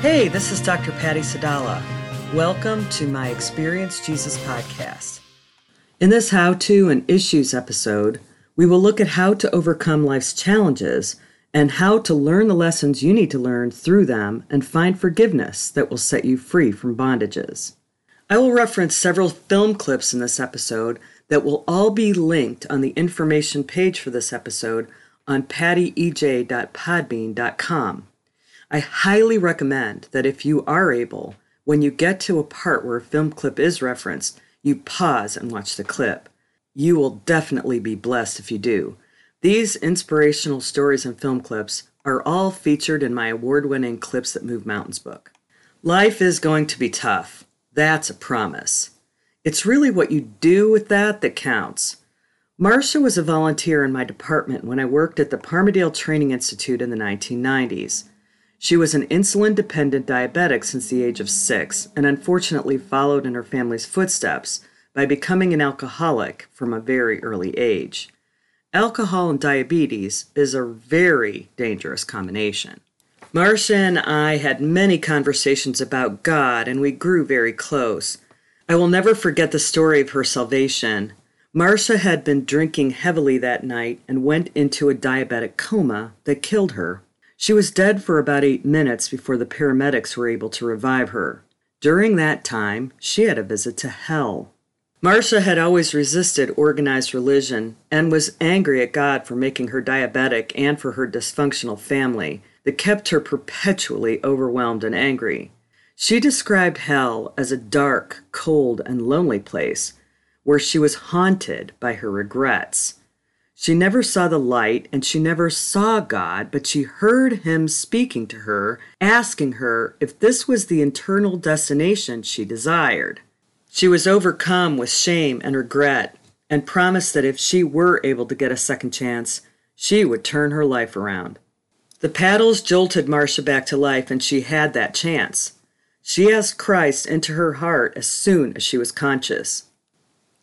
Hey, this is Dr. Patty Sadala. Welcome to my Experience Jesus podcast. In this how to and issues episode, we will look at how to overcome life's challenges and how to learn the lessons you need to learn through them and find forgiveness that will set you free from bondages. I will reference several film clips in this episode that will all be linked on the information page for this episode on pattyej.podbean.com. I highly recommend that if you are able, when you get to a part where a film clip is referenced, you pause and watch the clip. You will definitely be blessed if you do. These inspirational stories and film clips are all featured in my award winning Clips That Move Mountains book. Life is going to be tough. That's a promise. It's really what you do with that that counts. Marcia was a volunteer in my department when I worked at the Parmerdale Training Institute in the 1990s. She was an insulin dependent diabetic since the age of six and unfortunately followed in her family's footsteps by becoming an alcoholic from a very early age. Alcohol and diabetes is a very dangerous combination. Marcia and I had many conversations about God and we grew very close. I will never forget the story of her salvation. Marcia had been drinking heavily that night and went into a diabetic coma that killed her. She was dead for about eight minutes before the paramedics were able to revive her. During that time, she had a visit to hell. Marcia had always resisted organized religion and was angry at God for making her diabetic and for her dysfunctional family that kept her perpetually overwhelmed and angry. She described hell as a dark, cold, and lonely place where she was haunted by her regrets. She never saw the light and she never saw God, but she heard him speaking to her, asking her if this was the eternal destination she desired. She was overcome with shame and regret and promised that if she were able to get a second chance, she would turn her life around. The paddles jolted Marcia back to life and she had that chance. She asked Christ into her heart as soon as she was conscious.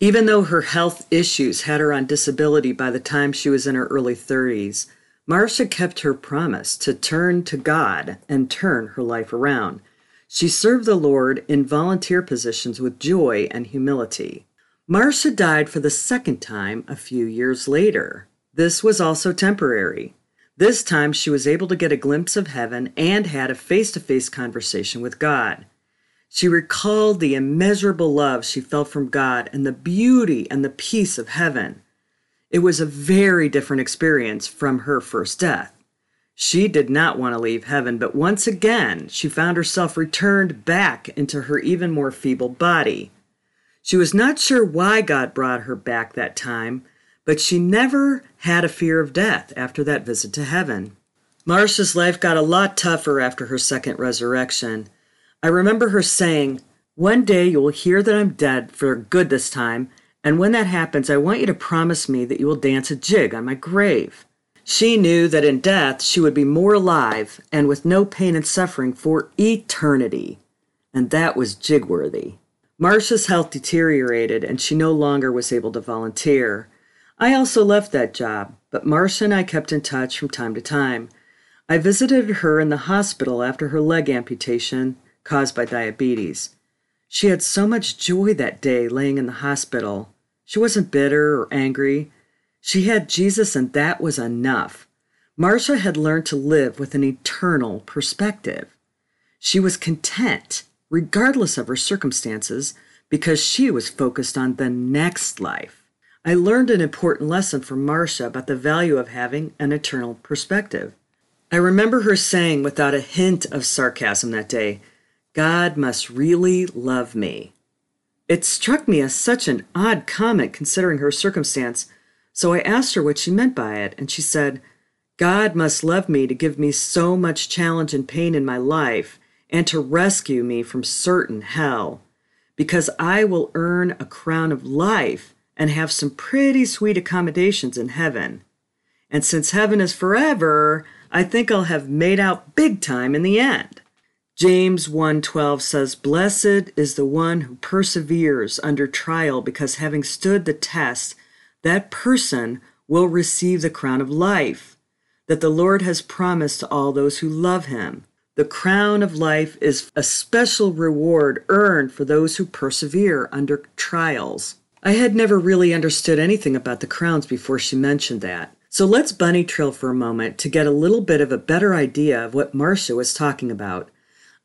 Even though her health issues had her on disability by the time she was in her early 30s, Marcia kept her promise to turn to God and turn her life around. She served the Lord in volunteer positions with joy and humility. Marcia died for the second time a few years later. This was also temporary. This time she was able to get a glimpse of heaven and had a face to face conversation with God. She recalled the immeasurable love she felt from God and the beauty and the peace of heaven. It was a very different experience from her first death. She did not want to leave heaven, but once again she found herself returned back into her even more feeble body. She was not sure why God brought her back that time, but she never had a fear of death after that visit to heaven. Marcia's life got a lot tougher after her second resurrection. I remember her saying, One day you will hear that I'm dead for good this time, and when that happens, I want you to promise me that you will dance a jig on my grave. She knew that in death she would be more alive and with no pain and suffering for eternity, and that was jig worthy. Marcia's health deteriorated and she no longer was able to volunteer. I also left that job, but Marcia and I kept in touch from time to time. I visited her in the hospital after her leg amputation caused by diabetes. She had so much joy that day laying in the hospital. She wasn't bitter or angry. She had Jesus, and that was enough. Marcia had learned to live with an eternal perspective. She was content, regardless of her circumstances, because she was focused on the next life. I learned an important lesson from Marcia about the value of having an eternal perspective. I remember her saying, without a hint of sarcasm that day, God must really love me. It struck me as such an odd comment considering her circumstance, so I asked her what she meant by it, and she said, God must love me to give me so much challenge and pain in my life and to rescue me from certain hell, because I will earn a crown of life and have some pretty sweet accommodations in heaven. And since heaven is forever, I think I'll have made out big time in the end. James 1:12 says, "Blessed is the one who perseveres under trial, because having stood the test, that person will receive the crown of life that the Lord has promised to all those who love him." The crown of life is a special reward earned for those who persevere under trials. I had never really understood anything about the crowns before she mentioned that. So let's bunny trail for a moment to get a little bit of a better idea of what Marcia was talking about.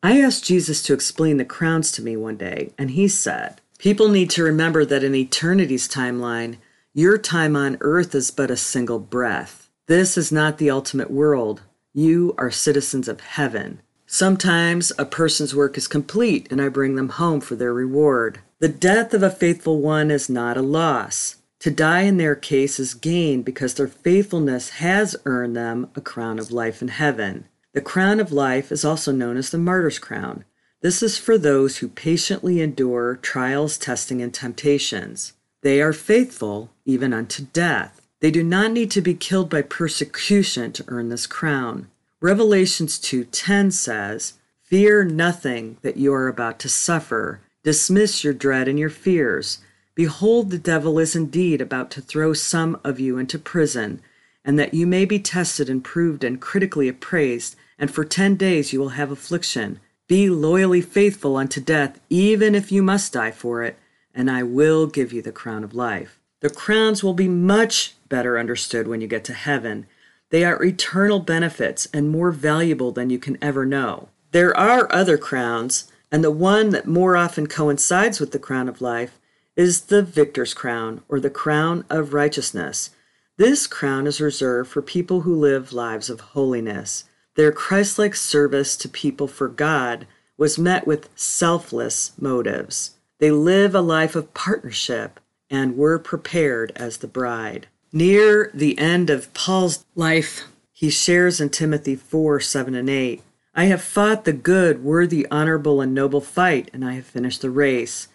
I asked Jesus to explain the crowns to me one day, and he said, People need to remember that in eternity's timeline, your time on earth is but a single breath. This is not the ultimate world. You are citizens of heaven. Sometimes a person's work is complete and I bring them home for their reward. The death of a faithful one is not a loss. To die in their case is gain because their faithfulness has earned them a crown of life in heaven. The crown of life is also known as the martyr's crown. This is for those who patiently endure trials, testing, and temptations. They are faithful even unto death. They do not need to be killed by persecution to earn this crown. Revelations 2:10 says, "Fear nothing that you are about to suffer. Dismiss your dread and your fears. Behold, the devil is indeed about to throw some of you into prison, and that you may be tested and proved and critically appraised, and for 10 days you will have affliction. Be loyally faithful unto death, even if you must die for it, and I will give you the crown of life." The crowns will be much better understood when you get to heaven. They are eternal benefits and more valuable than you can ever know. There are other crowns, and the one that more often coincides with the crown of life is the victor's crown or the crown of righteousness. This crown is reserved for people who live lives of holiness. Their Christ-like service to people for God was met with selfless motives. They live a life of partnership and were prepared as the bride. Near the end of Paul's life, he shares in Timothy 4 7 and 8 I have fought the good, worthy, honorable, and noble fight, and I have finished the race.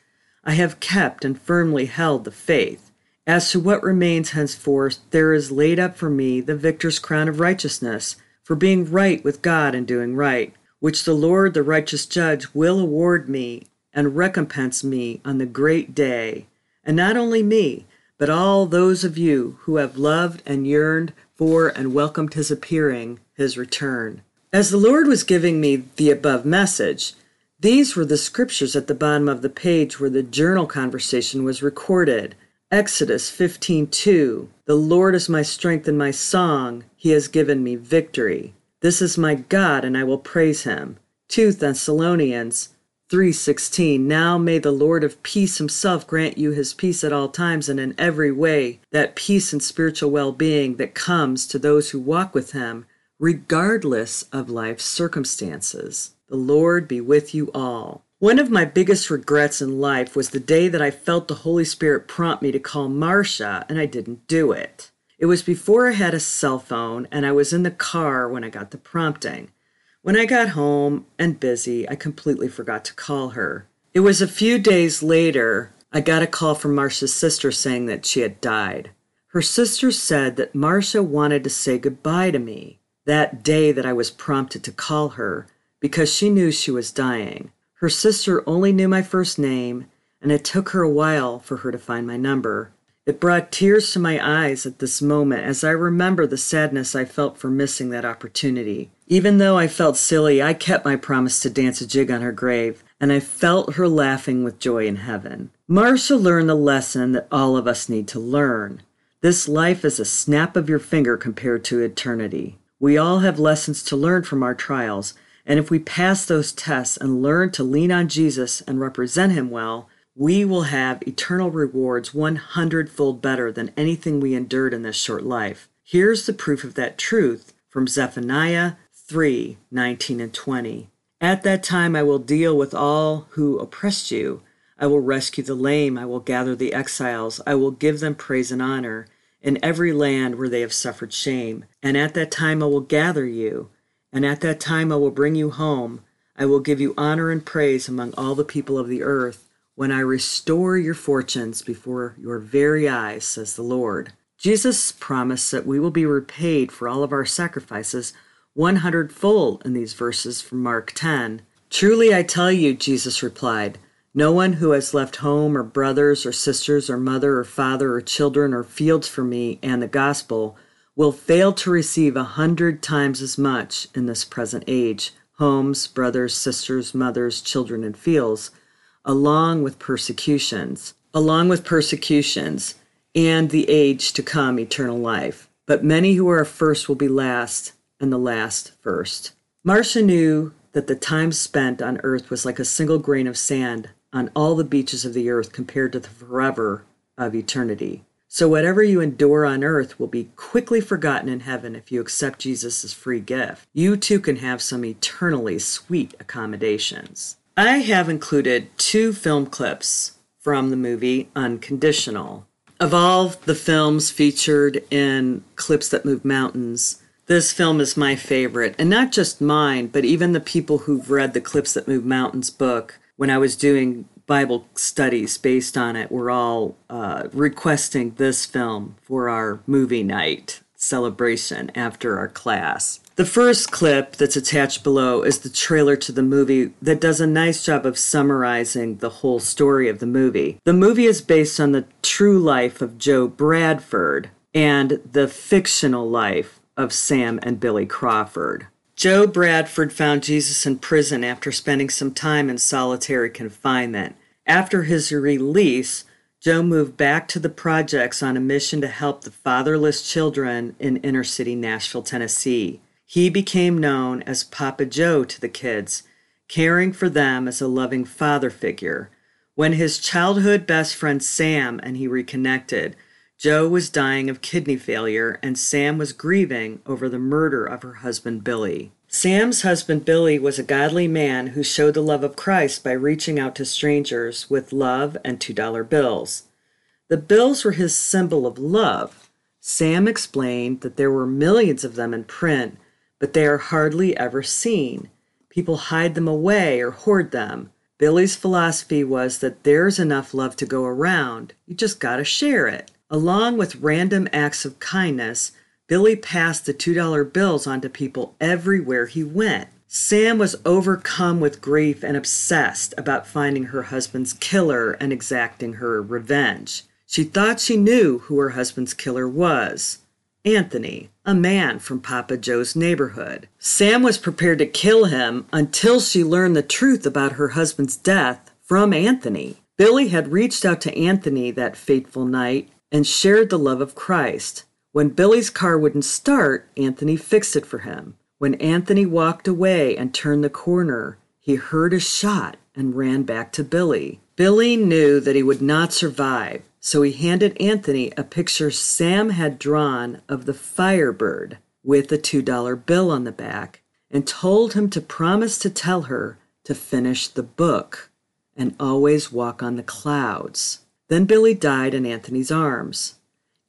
I have kept and firmly held the faith. As to what remains henceforth, there is laid up for me the victor's crown of righteousness, for being right with God and doing right, which the Lord, the righteous judge, will award me and recompense me on the great day. And not only me, but all those of you who have loved and yearned for and welcomed his appearing, his return. As the Lord was giving me the above message, these were the scriptures at the bottom of the page where the journal conversation was recorded. Exodus 15:2 The Lord is my strength and my song; he has given me victory. This is my God and I will praise him. 2 Thessalonians 3:16 Now may the Lord of peace himself grant you his peace at all times and in every way that peace and spiritual well-being that comes to those who walk with him regardless of life's circumstances. The Lord be with you all. One of my biggest regrets in life was the day that I felt the Holy Spirit prompt me to call Marcia and I didn't do it. It was before I had a cell phone and I was in the car when I got the prompting. When I got home and busy, I completely forgot to call her. It was a few days later I got a call from Marcia's sister saying that she had died. Her sister said that Marcia wanted to say goodbye to me that day that I was prompted to call her because she knew she was dying. Her sister only knew my first name, and it took her a while for her to find my number. It brought tears to my eyes at this moment as I remember the sadness I felt for missing that opportunity. Even though I felt silly, I kept my promise to dance a jig on her grave, and I felt her laughing with joy in heaven. Marcia learned the lesson that all of us need to learn. This life is a snap of your finger compared to eternity. We all have lessons to learn from our trials, and if we pass those tests and learn to lean on Jesus and represent Him well, we will have eternal rewards 100 fold better than anything we endured in this short life. Here's the proof of that truth from Zephaniah 3 19 and 20. At that time I will deal with all who oppressed you. I will rescue the lame. I will gather the exiles. I will give them praise and honor in every land where they have suffered shame. And at that time I will gather you. And at that time I will bring you home. I will give you honor and praise among all the people of the earth when I restore your fortunes before your very eyes, says the Lord. Jesus promised that we will be repaid for all of our sacrifices 100 fold in these verses from Mark 10. Truly I tell you, Jesus replied, no one who has left home or brothers or sisters or mother or father or children or fields for me and the gospel will fail to receive a hundred times as much in this present age, homes, brothers, sisters, mothers, children, and fields, along with persecutions, along with persecutions, and the age to come, eternal life. But many who are first will be last, and the last first. Marcia knew that the time spent on earth was like a single grain of sand on all the beaches of the earth compared to the forever of eternity. So, whatever you endure on earth will be quickly forgotten in heaven if you accept Jesus' free gift. You too can have some eternally sweet accommodations. I have included two film clips from the movie Unconditional. Of all the films featured in Clips That Move Mountains, this film is my favorite, and not just mine, but even the people who've read the Clips That Move Mountains book when I was doing Bible studies based on it were all uh, requesting this film for our movie night celebration after our class. The first clip that's attached below is the trailer to the movie that does a nice job of summarizing the whole story of the movie. The movie is based on the true life of Joe Bradford and the fictional life of Sam and Billy Crawford. Joe Bradford found Jesus in prison after spending some time in solitary confinement. After his release, Joe moved back to the projects on a mission to help the fatherless children in inner city Nashville, Tennessee. He became known as Papa Joe to the kids, caring for them as a loving father figure. When his childhood best friend Sam and he reconnected, Joe was dying of kidney failure, and Sam was grieving over the murder of her husband Billy. Sam's husband Billy was a godly man who showed the love of Christ by reaching out to strangers with love and $2 bills. The bills were his symbol of love. Sam explained that there were millions of them in print, but they are hardly ever seen. People hide them away or hoard them. Billy's philosophy was that there's enough love to go around, you just gotta share it. Along with random acts of kindness, Billy passed the $2 bills on to people everywhere he went. Sam was overcome with grief and obsessed about finding her husband's killer and exacting her revenge. She thought she knew who her husband's killer was Anthony, a man from Papa Joe's neighborhood. Sam was prepared to kill him until she learned the truth about her husband's death from Anthony. Billy had reached out to Anthony that fateful night and shared the love of Christ. When Billy's car wouldn't start, Anthony fixed it for him. When Anthony walked away and turned the corner, he heard a shot and ran back to Billy. Billy knew that he would not survive, so he handed Anthony a picture Sam had drawn of the Firebird with a $2 bill on the back and told him to promise to tell her to finish the book and always walk on the clouds. Then Billy died in Anthony's arms.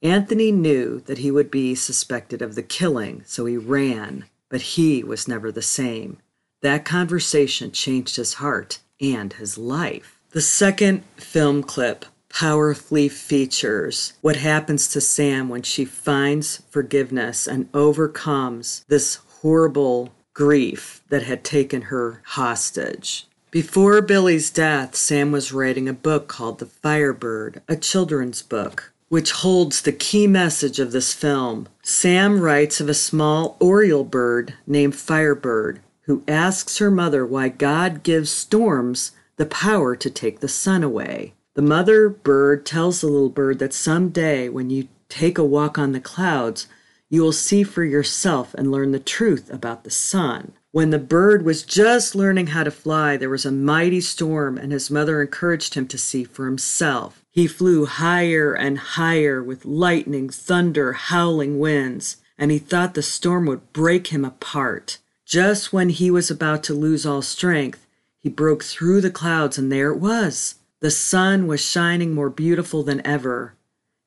Anthony knew that he would be suspected of the killing, so he ran, but he was never the same. That conversation changed his heart and his life. The second film clip powerfully features what happens to Sam when she finds forgiveness and overcomes this horrible grief that had taken her hostage. Before Billy's death, Sam was writing a book called The Firebird, a children's book, which holds the key message of this film. Sam writes of a small oriole bird named Firebird who asks her mother why God gives storms the power to take the sun away. The mother bird tells the little bird that someday when you take a walk on the clouds, you will see for yourself and learn the truth about the sun. When the bird was just learning how to fly, there was a mighty storm, and his mother encouraged him to see for himself. He flew higher and higher with lightning, thunder, howling winds, and he thought the storm would break him apart. Just when he was about to lose all strength, he broke through the clouds, and there it was. The sun was shining more beautiful than ever.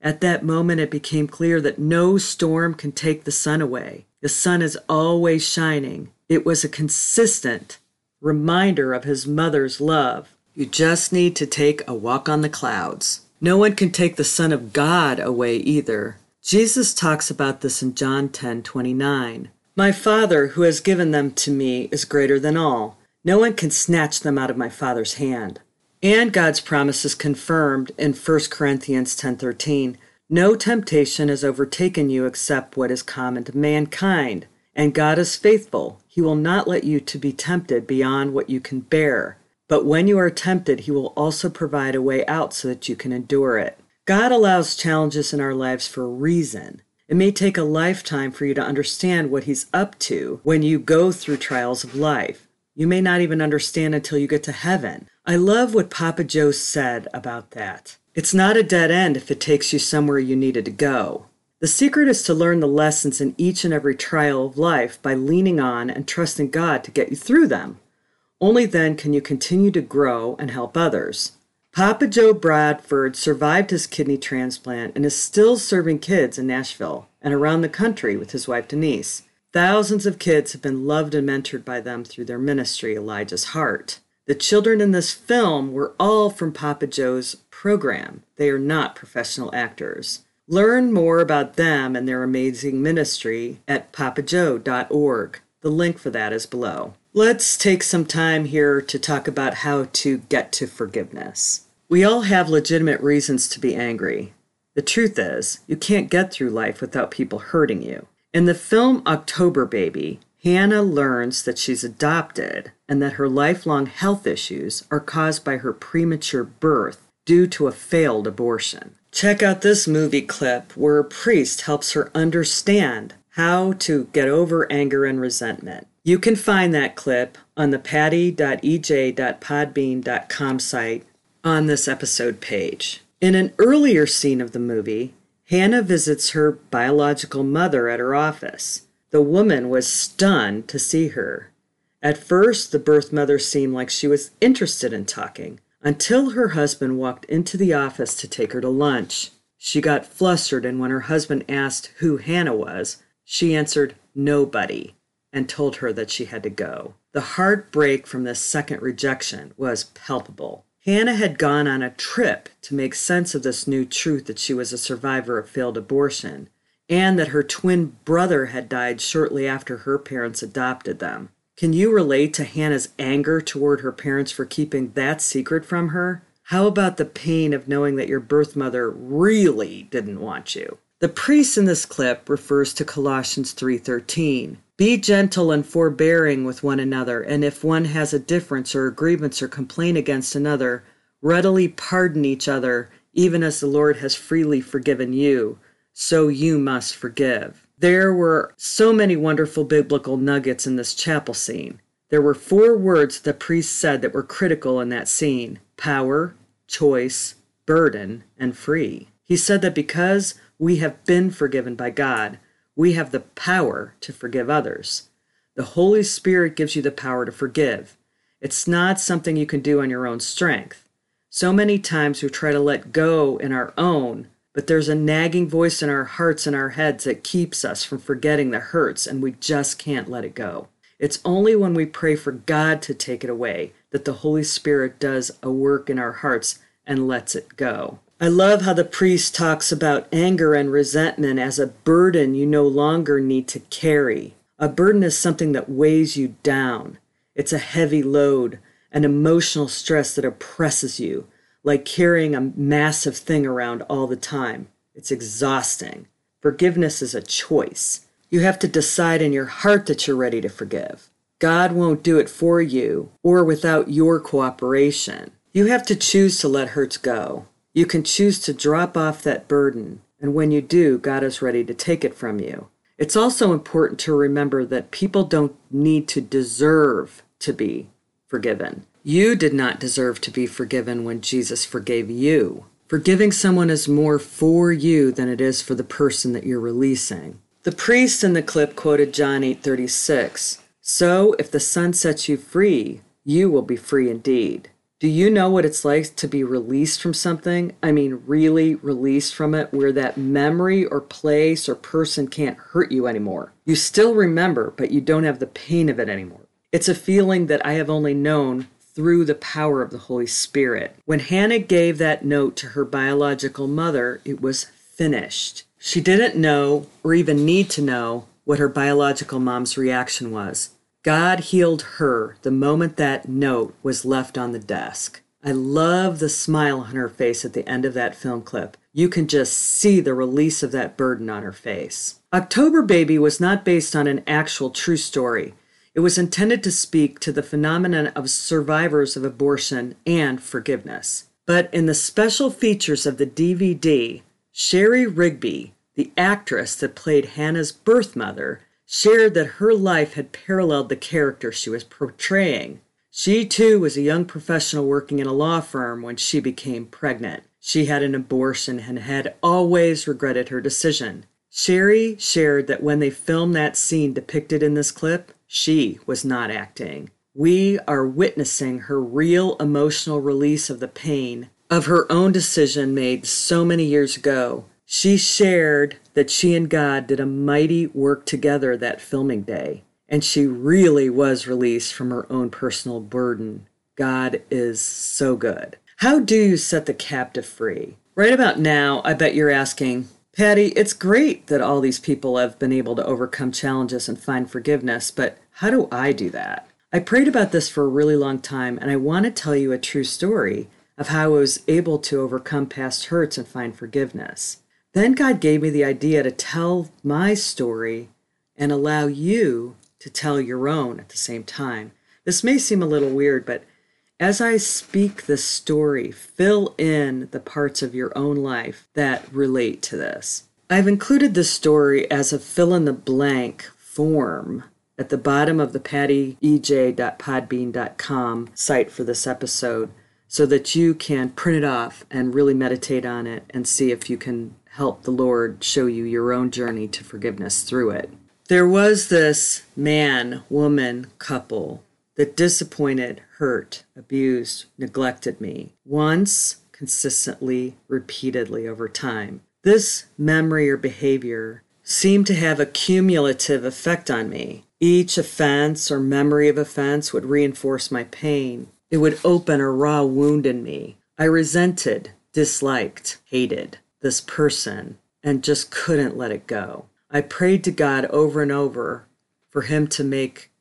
At that moment, it became clear that no storm can take the sun away. The sun is always shining. It was a consistent reminder of his mother's love. You just need to take a walk on the clouds. No one can take the Son of God away either. Jesus talks about this in John 10 29. My Father, who has given them to me, is greater than all. No one can snatch them out of my Father's hand. And God's promise is confirmed in 1 Corinthians 10:13. No temptation has overtaken you except what is common to mankind. And God is faithful. He will not let you to be tempted beyond what you can bear. But when you are tempted, He will also provide a way out so that you can endure it. God allows challenges in our lives for a reason. It may take a lifetime for you to understand what He's up to when you go through trials of life. You may not even understand until you get to heaven. I love what Papa Joe said about that. It's not a dead end if it takes you somewhere you needed to go. The secret is to learn the lessons in each and every trial of life by leaning on and trusting God to get you through them. Only then can you continue to grow and help others. Papa Joe Bradford survived his kidney transplant and is still serving kids in Nashville and around the country with his wife Denise. Thousands of kids have been loved and mentored by them through their ministry, Elijah's Heart. The children in this film were all from Papa Joe's program. They are not professional actors. Learn more about them and their amazing ministry at papajoe.org. The link for that is below. Let's take some time here to talk about how to get to forgiveness. We all have legitimate reasons to be angry. The truth is, you can't get through life without people hurting you. In the film October Baby, Hannah learns that she's adopted and that her lifelong health issues are caused by her premature birth due to a failed abortion. Check out this movie clip where a priest helps her understand how to get over anger and resentment. You can find that clip on the patty.ej.podbean.com site on this episode page. In an earlier scene of the movie, Hannah visits her biological mother at her office. The woman was stunned to see her. At first, the birth mother seemed like she was interested in talking until her husband walked into the office to take her to lunch. She got flustered, and when her husband asked who Hannah was, she answered, Nobody and told her that she had to go. The heartbreak from this second rejection was palpable. Hannah had gone on a trip to make sense of this new truth that she was a survivor of failed abortion and that her twin brother had died shortly after her parents adopted them. Can you relate to Hannah's anger toward her parents for keeping that secret from her? How about the pain of knowing that your birth mother really didn't want you? The priest in this clip refers to Colossians 3:13. Be gentle and forbearing with one another, and if one has a difference or a grievance or complaint against another, readily pardon each other, even as the Lord has freely forgiven you, so you must forgive. There were so many wonderful biblical nuggets in this chapel scene. There were four words the priest said that were critical in that scene power, choice, burden, and free. He said that because we have been forgiven by God, we have the power to forgive others. The Holy Spirit gives you the power to forgive. It's not something you can do on your own strength. So many times we try to let go in our own, but there's a nagging voice in our hearts and our heads that keeps us from forgetting the hurts, and we just can't let it go. It's only when we pray for God to take it away that the Holy Spirit does a work in our hearts and lets it go. I love how the priest talks about anger and resentment as a burden you no longer need to carry. A burden is something that weighs you down. It's a heavy load, an emotional stress that oppresses you, like carrying a massive thing around all the time. It's exhausting. Forgiveness is a choice. You have to decide in your heart that you're ready to forgive. God won't do it for you or without your cooperation. You have to choose to let hurts go. You can choose to drop off that burden, and when you do, God is ready to take it from you. It's also important to remember that people don't need to deserve to be forgiven. You did not deserve to be forgiven when Jesus forgave you. Forgiving someone is more for you than it is for the person that you're releasing. The priest in the clip quoted John 8:36. So if the Son sets you free, you will be free indeed. Do you know what it's like to be released from something? I mean, really released from it, where that memory or place or person can't hurt you anymore. You still remember, but you don't have the pain of it anymore. It's a feeling that I have only known through the power of the Holy Spirit. When Hannah gave that note to her biological mother, it was finished. She didn't know or even need to know what her biological mom's reaction was. God healed her the moment that note was left on the desk. I love the smile on her face at the end of that film clip. you can just see the release of that burden on her face. October Baby was not based on an actual true story. It was intended to speak to the phenomenon of survivors of abortion and forgiveness. But in the special features of the DVD, Shari Rigby, the actress that played Hannah's birth mother, shared that her life had paralleled the character she was portraying. She too was a young professional working in a law firm when she became pregnant. She had an abortion and had always regretted her decision. Shari shared that when they filmed that scene depicted in this clip, she was not acting. We are witnessing her real emotional release of the pain of her own decision made so many years ago. She shared that she and God did a mighty work together that filming day, and she really was released from her own personal burden. God is so good. How do you set the captive free? Right about now, I bet you're asking, Patty, it's great that all these people have been able to overcome challenges and find forgiveness, but how do I do that? I prayed about this for a really long time, and I want to tell you a true story of how I was able to overcome past hurts and find forgiveness. Then God gave me the idea to tell my story and allow you to tell your own at the same time. This may seem a little weird, but as I speak this story, fill in the parts of your own life that relate to this. I've included this story as a fill in the blank form at the bottom of the pattyej.podbean.com site for this episode so that you can print it off and really meditate on it and see if you can help the Lord show you your own journey to forgiveness through it. There was this man woman couple that disappointed, hurt, abused, neglected me once, consistently, repeatedly over time. This memory or behavior seemed to have a cumulative effect on me. Each offense or memory of offense would reinforce my pain. It would open a raw wound in me. I resented, disliked, hated this person and just couldn't let it go. I prayed to God over and over for Him to make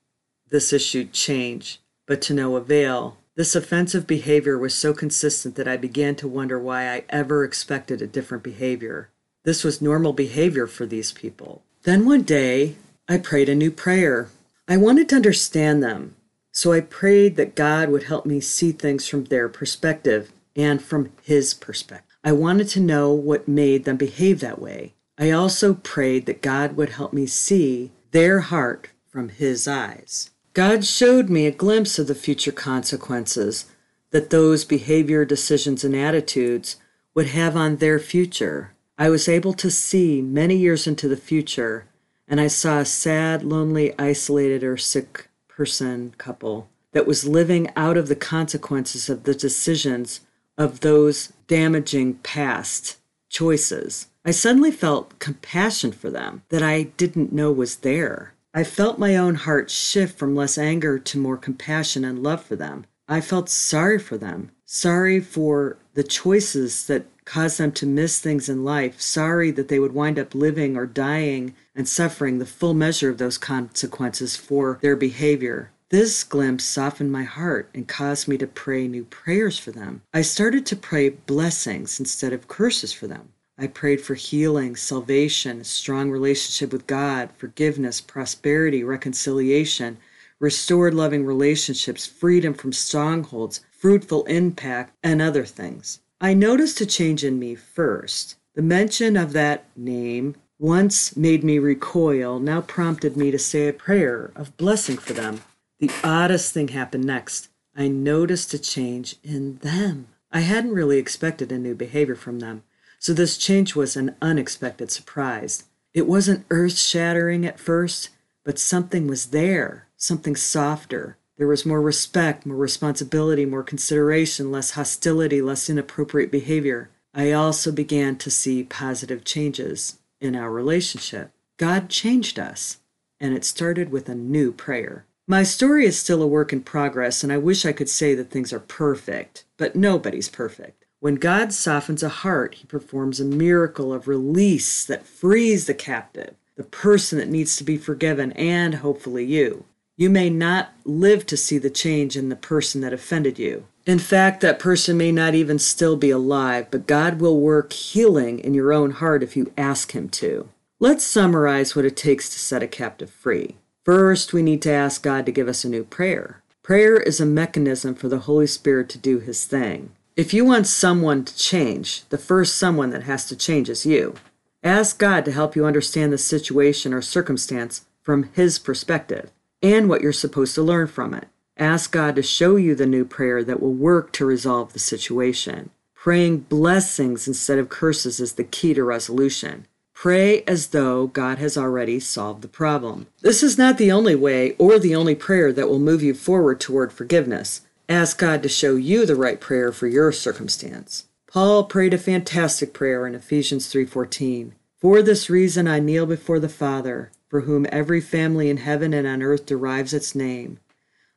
this issue change, but to no avail. This offensive behavior was so consistent that I began to wonder why I ever expected a different behavior. This was normal behavior for these people. Then one day, I prayed a new prayer. I wanted to understand them, so I prayed that God would help me see things from their perspective and from His perspective. I wanted to know what made them behave that way. I also prayed that God would help me see their heart from His eyes. God showed me a glimpse of the future consequences that those behavior, decisions, and attitudes would have on their future. I was able to see many years into the future, and I saw a sad, lonely, isolated, or sick person couple that was living out of the consequences of the decisions of those damaging past choices. I suddenly felt compassion for them that I didn't know was there. I felt my own heart shift from less anger to more compassion and love for them. I felt sorry for them, sorry for the choices that caused them to miss things in life, sorry that they would wind up living or dying and suffering the full measure of those consequences for their behavior. This glimpse softened my heart and caused me to pray new prayers for them. I started to pray blessings instead of curses for them. I prayed for healing, salvation, strong relationship with God, forgiveness, prosperity, reconciliation, restored loving relationships, freedom from strongholds, fruitful impact, and other things. I noticed a change in me first. The mention of that name once made me recoil, now prompted me to say a prayer of blessing for them. The oddest thing happened next. I noticed a change in them. I hadn't really expected a new behavior from them. So this change was an unexpected surprise. It wasn't earth shattering at first, but something was there, something softer. There was more respect, more responsibility, more consideration, less hostility, less inappropriate behavior. I also began to see positive changes in our relationship. God changed us, and it started with a new prayer. My story is still a work in progress, and I wish I could say that things are perfect, but nobody's perfect. When God softens a heart, he performs a miracle of release that frees the captive, the person that needs to be forgiven, and hopefully you. You may not live to see the change in the person that offended you. In fact, that person may not even still be alive, but God will work healing in your own heart if you ask Him to. Let's summarize what it takes to set a captive free. First, we need to ask God to give us a new prayer. Prayer is a mechanism for the Holy Spirit to do His thing. If you want someone to change, the first someone that has to change is you. Ask God to help you understand the situation or circumstance from His perspective and what you're supposed to learn from it. Ask God to show you the new prayer that will work to resolve the situation. Praying blessings instead of curses is the key to resolution. Pray as though God has already solved the problem. This is not the only way or the only prayer that will move you forward toward forgiveness. Ask God to show you the right prayer for your circumstance. Paul prayed a fantastic prayer in Ephesians 3:14. For this reason I kneel before the Father, for whom every family in heaven and on earth derives its name.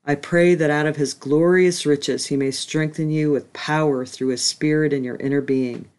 I pray that out of his glorious riches he may strengthen you with power through his Spirit in your inner being,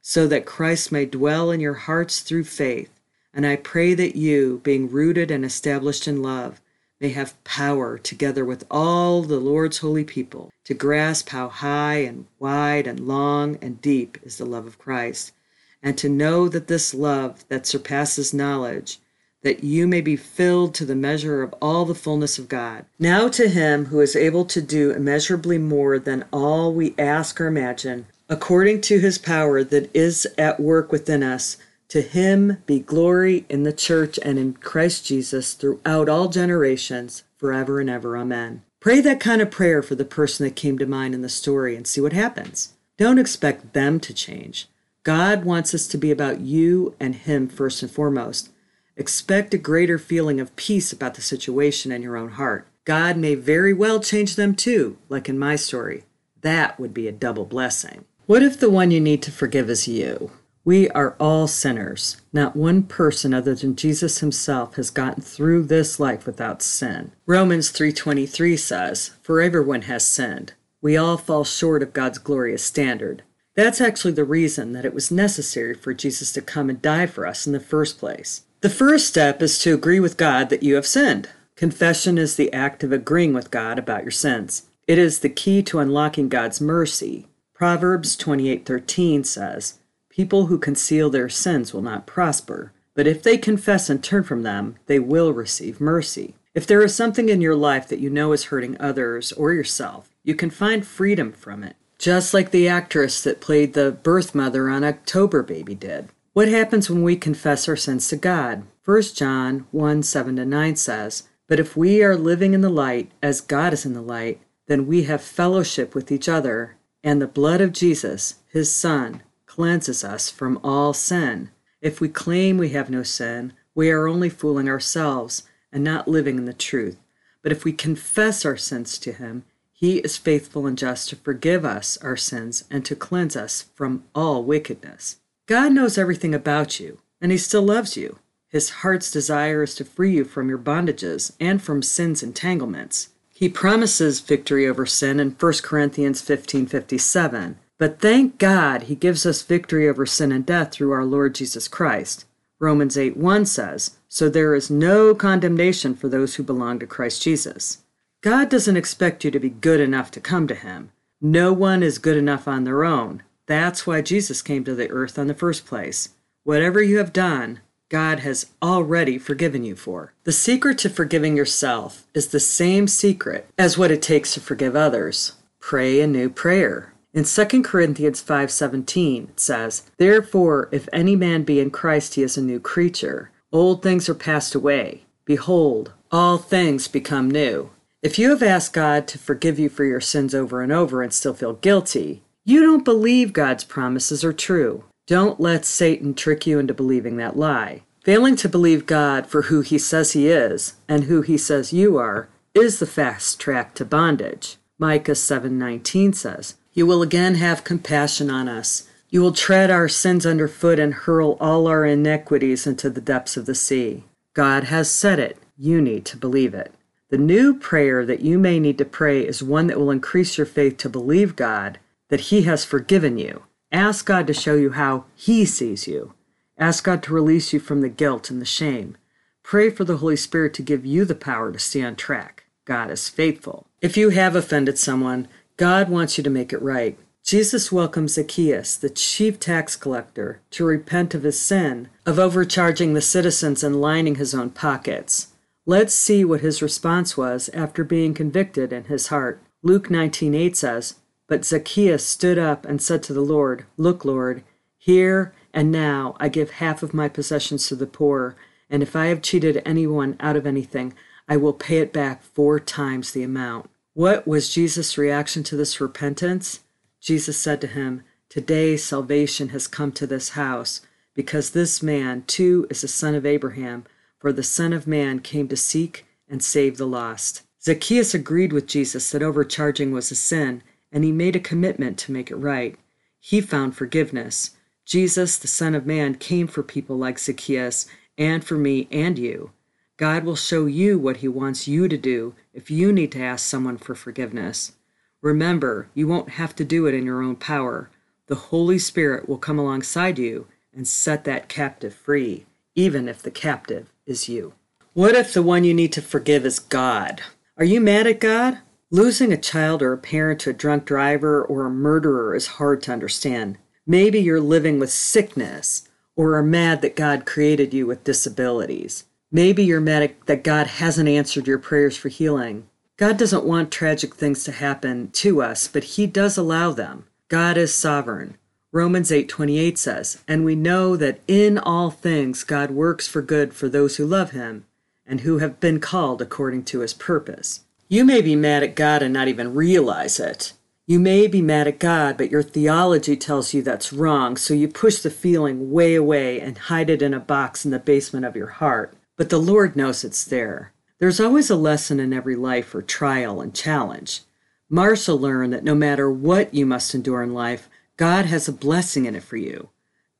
so that Christ may dwell in your hearts through faith. And I pray that you, being rooted and established in love, may have power, together with all the Lord's holy people, to grasp how high and wide and long and deep is the love of Christ, and to know that this love that surpasses knowledge that you may be filled to the measure of all the fullness of God. Now to him who is able to do immeasurably more than all we ask or imagine, according to his power that is at work within us, to him be glory in the church and in Christ Jesus throughout all generations, forever and ever. Amen. Pray that kind of prayer for the person that came to mind in the story and see what happens. Don't expect them to change. God wants us to be about you and Him first and foremost. Expect a greater feeling of peace about the situation in your own heart. God may very well change them too, like in my story. That would be a double blessing. What if the one you need to forgive is you? We are all sinners. Not one person other than Jesus himself has gotten through this life without sin. Romans 3:23 says, "For everyone has sinned. We all fall short of God's glorious standard." That's actually the reason that it was necessary for Jesus to come and die for us in the first place. The first step is to agree with God that you have sinned. Confession is the act of agreeing with God about your sins. It is the key to unlocking God's mercy. Proverbs 28:13 says, "People who conceal their sins will not prosper, but if they confess and turn from them, they will receive mercy." If there is something in your life that you know is hurting others or yourself, you can find freedom from it, just like the actress that played the birth mother on October Baby did. What happens when we confess our sins to God? 1 John 1 7 9 says, But if we are living in the light, as God is in the light, then we have fellowship with each other, and the blood of Jesus, his Son, cleanses us from all sin. If we claim we have no sin, we are only fooling ourselves and not living in the truth. But if we confess our sins to him, he is faithful and just to forgive us our sins and to cleanse us from all wickedness. God knows everything about you, and He still loves you. His heart's desire is to free you from your bondages and from sin's entanglements. He promises victory over sin in 1 Corinthians 15:57. But thank God he gives us victory over sin and death through our Lord Jesus Christ. Romans 8:1 says, "So there is no condemnation for those who belong to Christ Jesus." God doesn't expect you to be good enough to come to him. No one is good enough on their own. That's why Jesus came to the earth in the first place. Whatever you have done, God has already forgiven you for. The secret to forgiving yourself is the same secret as what it takes to forgive others. Pray a new prayer. In 2 Corinthians 5:17 it says, "Therefore if any man be in Christ he is a new creature. Old things are passed away; behold, all things become new." If you have asked God to forgive you for your sins over and over and still feel guilty, you don't believe God's promises are true. Don't let Satan trick you into believing that lie. Failing to believe God for who he says he is and who he says you are is the fast track to bondage. Micah 7:19 says, "You will again have compassion on us. You will tread our sins underfoot and hurl all our iniquities into the depths of the sea." God has said it. You need to believe it. The new prayer that you may need to pray is one that will increase your faith to believe God that He has forgiven you. Ask God to show you how He sees you. Ask God to release you from the guilt and the shame. Pray for the Holy Spirit to give you the power to stay on track. God is faithful. If you have offended someone, God wants you to make it right. Jesus welcomes Zacchaeus, the chief tax collector, to repent of his sin of overcharging the citizens and lining his own pockets. Let's see what his response was after being convicted in his heart. Luke 19:8 says, "But Zacchaeus stood up and said to the Lord, Look, Lord, here and now I give half of my possessions to the poor, and if I have cheated anyone out of anything, I will pay it back four times the amount." What was Jesus' reaction to this repentance? Jesus said to him, Today salvation has come to this house, because this man too is a son of Abraham, for the Son of Man came to seek and save the lost. Zacchaeus agreed with Jesus that overcharging was a sin, and he made a commitment to make it right. He found forgiveness. Jesus, the Son of Man, came for people like Zacchaeus and for me and you. God will show you what He wants you to do if you need to ask someone for forgiveness. Remember, you won't have to do it in your own power. The Holy Spirit will come alongside you and set that captive free, even if the captive is you. What if the one you need to forgive is God? Are you mad at God? Losing a child or a parent to a drunk driver or a murderer is hard to understand. Maybe you're living with sickness or are mad that God created you with disabilities. Maybe you're mad that God hasn't answered your prayers for healing. God doesn't want tragic things to happen to us, but he does allow them. God is sovereign. Romans 8:28 says, "And we know that in all things God works for good for those who love him and who have been called according to his purpose." You may be mad at God and not even realize it. You may be mad at God, but your theology tells you that's wrong, so you push the feeling way away and hide it in a box in the basement of your heart. But the Lord knows it's there. There's always a lesson in every life or trial and challenge. Marshall learned that no matter what you must endure in life, God has a blessing in it for you.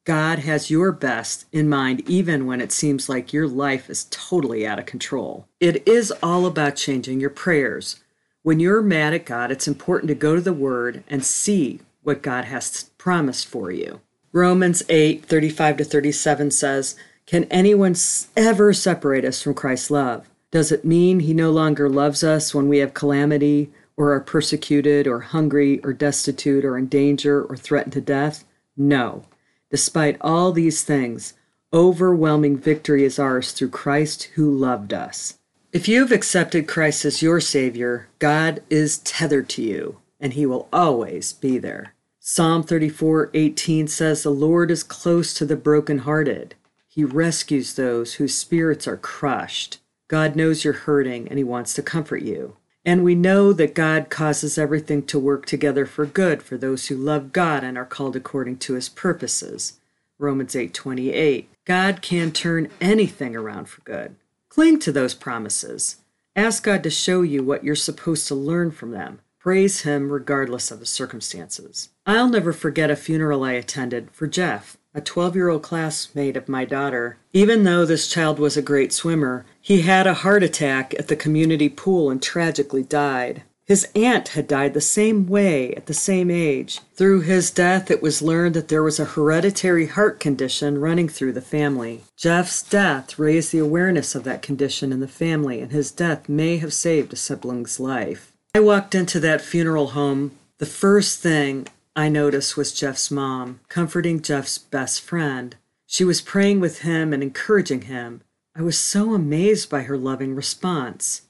God has your best in mind even when it seems like your life is totally out of control. It is all about changing your prayers. When you're mad at God, it's important to go to the Word and see what God has promised for you. Romans 8 35 to 37 says, Can anyone ever separate us from Christ's love? Does it mean he no longer loves us when we have calamity, or are persecuted, or hungry, or destitute, or in danger, or threatened to death? No. Despite all these things, overwhelming victory is ours through Christ who loved us. If you have accepted Christ as your Savior, God is tethered to you, and He will always be there. Psalm 34:18 says, The Lord is close to the brokenhearted. He rescues those whose spirits are crushed. God knows you're hurting and He wants to comfort you. And we know that God causes everything to work together for good for those who love God and are called according to His purposes. Romans 8:28. God can turn anything around for good. Cling to those promises. Ask God to show you what you're supposed to learn from them. Praise Him regardless of the circumstances. I'll never forget a funeral I attended for Jeff a 12 year old classmate of my daughter. Even though this child was a great swimmer, he had a heart attack at the community pool and tragically died. His aunt had died the same way at the same age. Through his death, it was learned that there was a hereditary heart condition running through the family. Jeff's death raised the awareness of that condition in the family, and his death may have saved a sibling's life. I walked into that funeral home. The first thing I noticed was Jeff's mom, comforting Jeff's best friend. She was praying with him and encouraging him. I was so amazed by her loving response.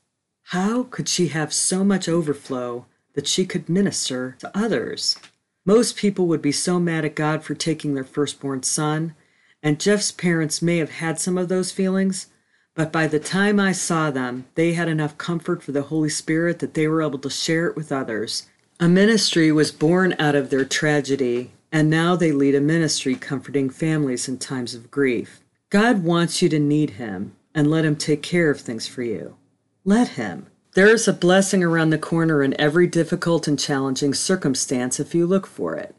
How could she have so much overflow that she could minister to others? Most people would be so mad at God for taking their firstborn son, and Jeff's parents may have had some of those feelings, but by the time I saw them, they had enough comfort for the Holy Spirit that they were able to share it with others a ministry was born out of their tragedy, and now they lead a ministry comforting families in times of grief. God wants you to need Him and let Him take care of things for you. Let Him. There is a blessing around the corner in every difficult and challenging circumstance if you look for it.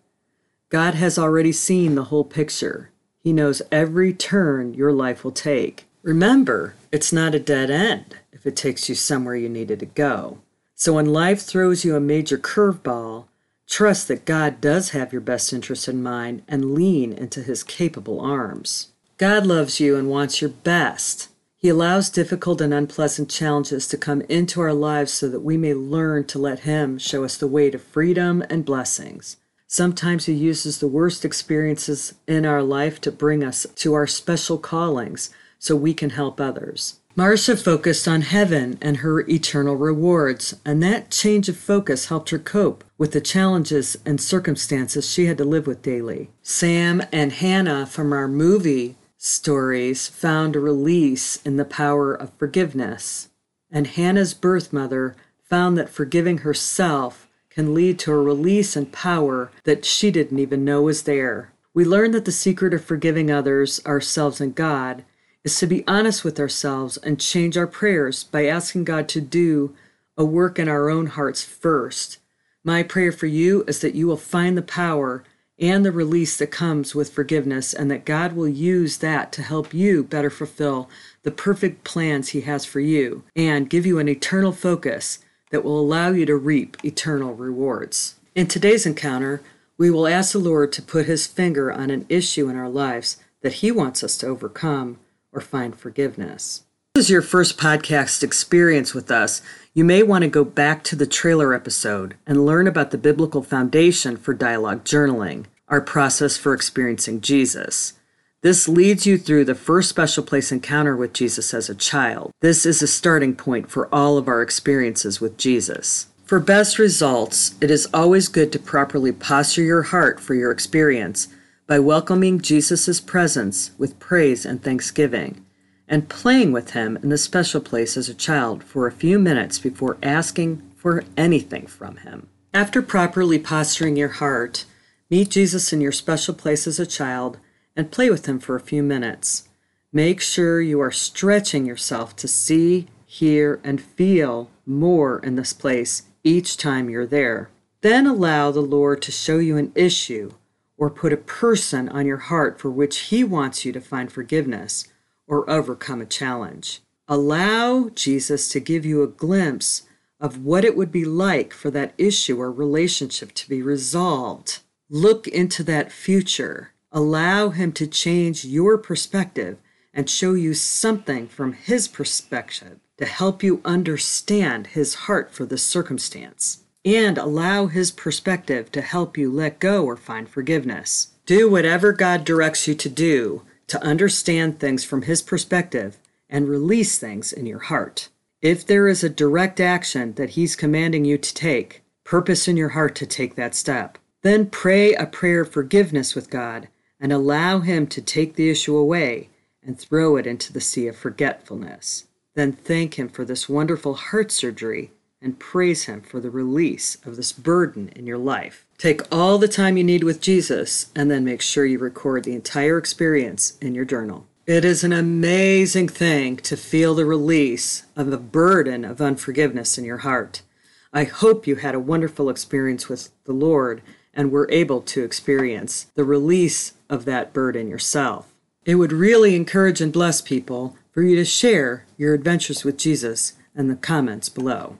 God has already seen the whole picture. He knows every turn your life will take. Remember, it's not a dead end if it takes you somewhere you needed to go. So when life throws you a major curveball, trust that God does have your best interest in mind and lean into his capable arms. God loves you and wants your best. He allows difficult and unpleasant challenges to come into our lives so that we may learn to let Him show us the way to freedom and blessings. Sometimes He uses the worst experiences in our life to bring us to our special callings so we can help others. Marcia focused on heaven and her eternal rewards, and that change of focus helped her cope with the challenges and circumstances she had to live with daily. Sam and Hannah from our movie stories found a release in the power of forgiveness. And Hannah's birth mother found that forgiving herself can lead to a release and power that she didn't even know was there. We learned that the secret of forgiving others, ourselves, and God is to be honest with ourselves and change our prayers by asking God to do a work in our own hearts first. My prayer for you is that you will find the power and the release that comes with forgiveness, and that God will use that to help you better fulfill the perfect plans He has for you and give you an eternal focus that will allow you to reap eternal rewards. In today's encounter, we will ask the Lord to put His finger on an issue in our lives that He wants us to overcome or find forgiveness. This is your first podcast experience with us. You may want to go back to the trailer episode and learn about the biblical foundation for dialogue journaling, our process for experiencing Jesus. This leads you through the first special place encounter with Jesus as a child. This is a starting point for all of our experiences with Jesus. For best results, it is always good to properly posture your heart for your experience by welcoming Jesus' presence with praise and thanksgiving and playing with him in the special place as a child for a few minutes before asking for anything from him. After properly posturing your heart, meet Jesus in your special place as a child and play with him for a few minutes. Make sure you are stretching yourself to see, hear, and feel more in this place each time you're there. Then allow the Lord to show you an issue or put a person on your heart for which He wants you to find forgiveness or overcome a challenge. Allow Jesus to give you a glimpse of what it would be like for that issue or relationship to be resolved. Look into that future. Allow Him to change your perspective and show you something from His perspective to help you understand His heart for the circumstance. And allow His perspective to help you let go or find forgiveness. Do whatever God directs you to do to understand things from His perspective and release things in your heart. If there is a direct action that He's commanding you to take, purpose in your heart to take that step. Then pray a prayer of forgiveness with God and allow Him to take the issue away and throw it into the sea of forgetfulness. Then thank Him for this wonderful heart surgery and praise Him for the release of this burden in your life. Take all the time you need with Jesus and then make sure you record the entire experience in your journal. It is an amazing thing to feel the release of the burden of unforgiveness in your heart. I hope you had a wonderful experience with the Lord and were able to experience the release of that burden yourself. It would really encourage and bless people for you to share your adventures with Jesus in the comments below.